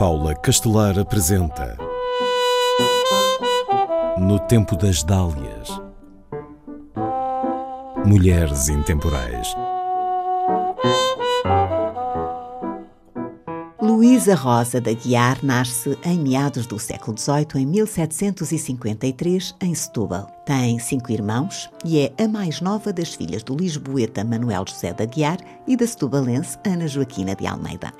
Paula Castelar apresenta No Tempo das Dálias Mulheres Intemporais Luísa Rosa da Guiar nasce em meados do século XVIII, em 1753, em Setúbal. Tem cinco irmãos e é a mais nova das filhas do lisboeta Manuel José da Guiar e da setubalense Ana Joaquina de Almeida.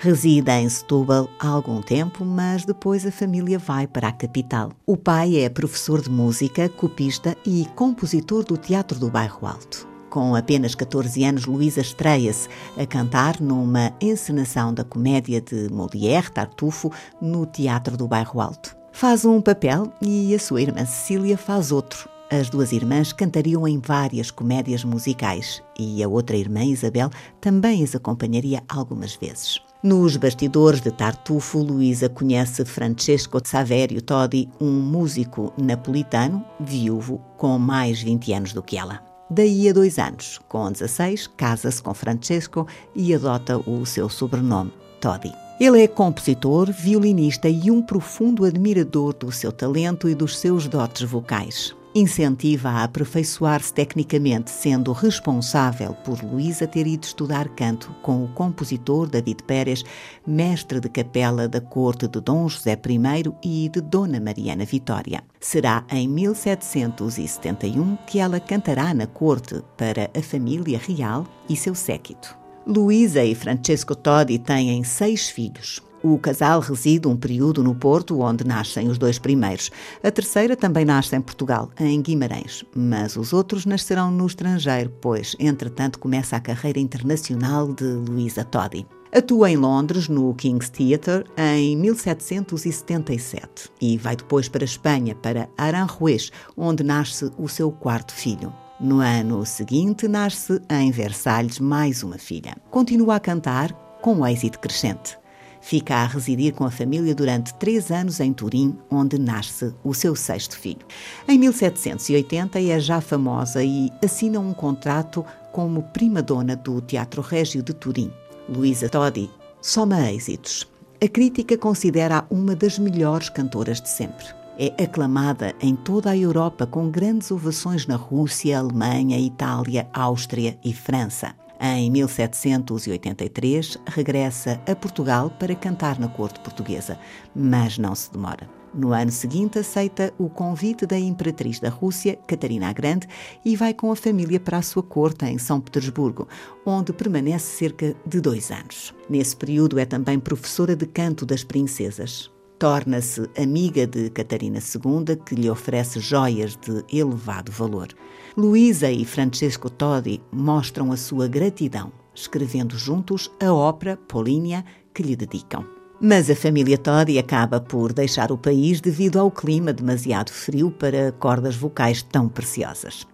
Reside em Setúbal há algum tempo, mas depois a família vai para a capital. O pai é professor de música, copista e compositor do Teatro do Bairro Alto. Com apenas 14 anos, Luísa estreia-se a cantar numa encenação da comédia de Molière, Tartufo, no Teatro do Bairro Alto. Faz um papel e a sua irmã Cecília faz outro. As duas irmãs cantariam em várias comédias musicais e a outra irmã, Isabel, também as acompanharia algumas vezes. Nos bastidores de Tartufo, Luísa conhece Francesco Saverio Todi, um músico napolitano, viúvo, com mais 20 anos do que ela. Daí a dois anos, com 16, casa-se com Francesco e adota o seu sobrenome, Todi. Ele é compositor, violinista e um profundo admirador do seu talento e dos seus dotes vocais incentiva a aperfeiçoar-se tecnicamente, sendo responsável por Luísa ter ido estudar canto com o compositor David Pérez, mestre de capela da corte de Dom José I e de Dona Mariana Vitória. Será em 1771 que ela cantará na corte para a família real e seu séquito. Luísa e Francesco Todi têm seis filhos. O casal reside um período no Porto, onde nascem os dois primeiros. A terceira também nasce em Portugal, em Guimarães, mas os outros nascerão no estrangeiro, pois, entretanto, começa a carreira internacional de Luísa Todi. Atua em Londres, no King's Theatre, em 1777 e vai depois para a Espanha, para Aranjuez, onde nasce o seu quarto filho. No ano seguinte, nasce em Versalhes mais uma filha. Continua a cantar com êxito crescente. Fica a residir com a família durante três anos em Turim, onde nasce o seu sexto filho. Em 1780 é já famosa e assina um contrato como prima-dona do Teatro Régio de Turim. Luísa Todi soma êxitos. A crítica considera-a uma das melhores cantoras de sempre. É aclamada em toda a Europa com grandes ovações na Rússia, Alemanha, Itália, Áustria e França. Em 1783, regressa a Portugal para cantar na corte portuguesa, mas não se demora. No ano seguinte, aceita o convite da imperatriz da Rússia, Catarina a Grande, e vai com a família para a sua corte em São Petersburgo, onde permanece cerca de dois anos. Nesse período, é também professora de canto das princesas. Torna-se amiga de Catarina II, que lhe oferece joias de elevado valor. Luísa e Francesco Todi mostram a sua gratidão, escrevendo juntos a ópera Polínia que lhe dedicam. Mas a família Todi acaba por deixar o país devido ao clima demasiado frio para cordas vocais tão preciosas.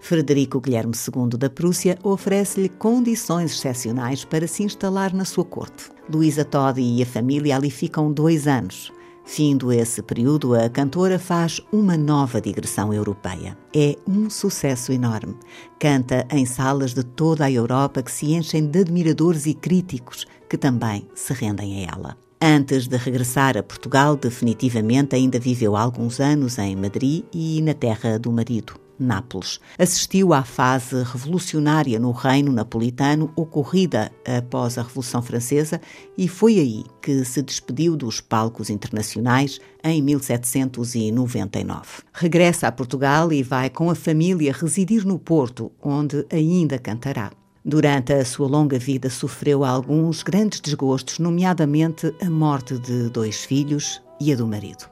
Frederico Guilherme II da Prússia oferece-lhe condições excepcionais para se instalar na sua corte. Luísa Todi e a família ali ficam dois anos. Findo esse período, a cantora faz uma nova digressão europeia. É um sucesso enorme. Canta em salas de toda a Europa que se enchem de admiradores e críticos que também se rendem a ela. Antes de regressar a Portugal, definitivamente ainda viveu alguns anos em Madrid e na terra do marido. Nápoles. Assistiu à fase revolucionária no reino napolitano ocorrida após a Revolução Francesa e foi aí que se despediu dos palcos internacionais em 1799. Regressa a Portugal e vai com a família residir no Porto, onde ainda cantará. Durante a sua longa vida sofreu alguns grandes desgostos, nomeadamente a morte de dois filhos e a do marido.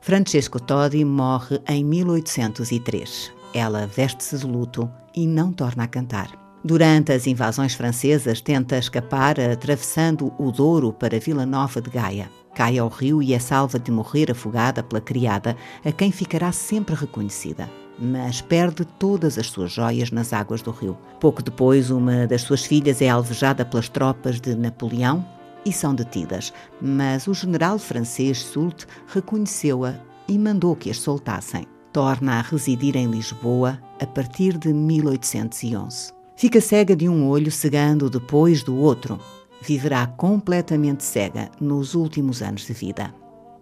Francesco Todi morre em 1803. Ela veste-se de luto e não torna a cantar. Durante as invasões francesas, tenta escapar atravessando o Douro para Vila Nova de Gaia. Cai ao rio e é salva de morrer afogada pela criada, a quem ficará sempre reconhecida. Mas perde todas as suas joias nas águas do rio. Pouco depois, uma das suas filhas é alvejada pelas tropas de Napoleão e são detidas. Mas o general francês Soult reconheceu-a e mandou que as soltassem torna a residir em Lisboa a partir de 1811. Fica cega de um olho, cegando depois do outro. viverá completamente cega nos últimos anos de vida.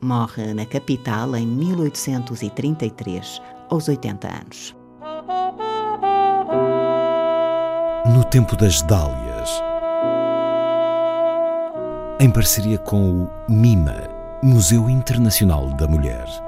Morre na capital em 1833, aos 80 anos. No tempo das Dálias, em parceria com o MIMA, Museu Internacional da Mulher.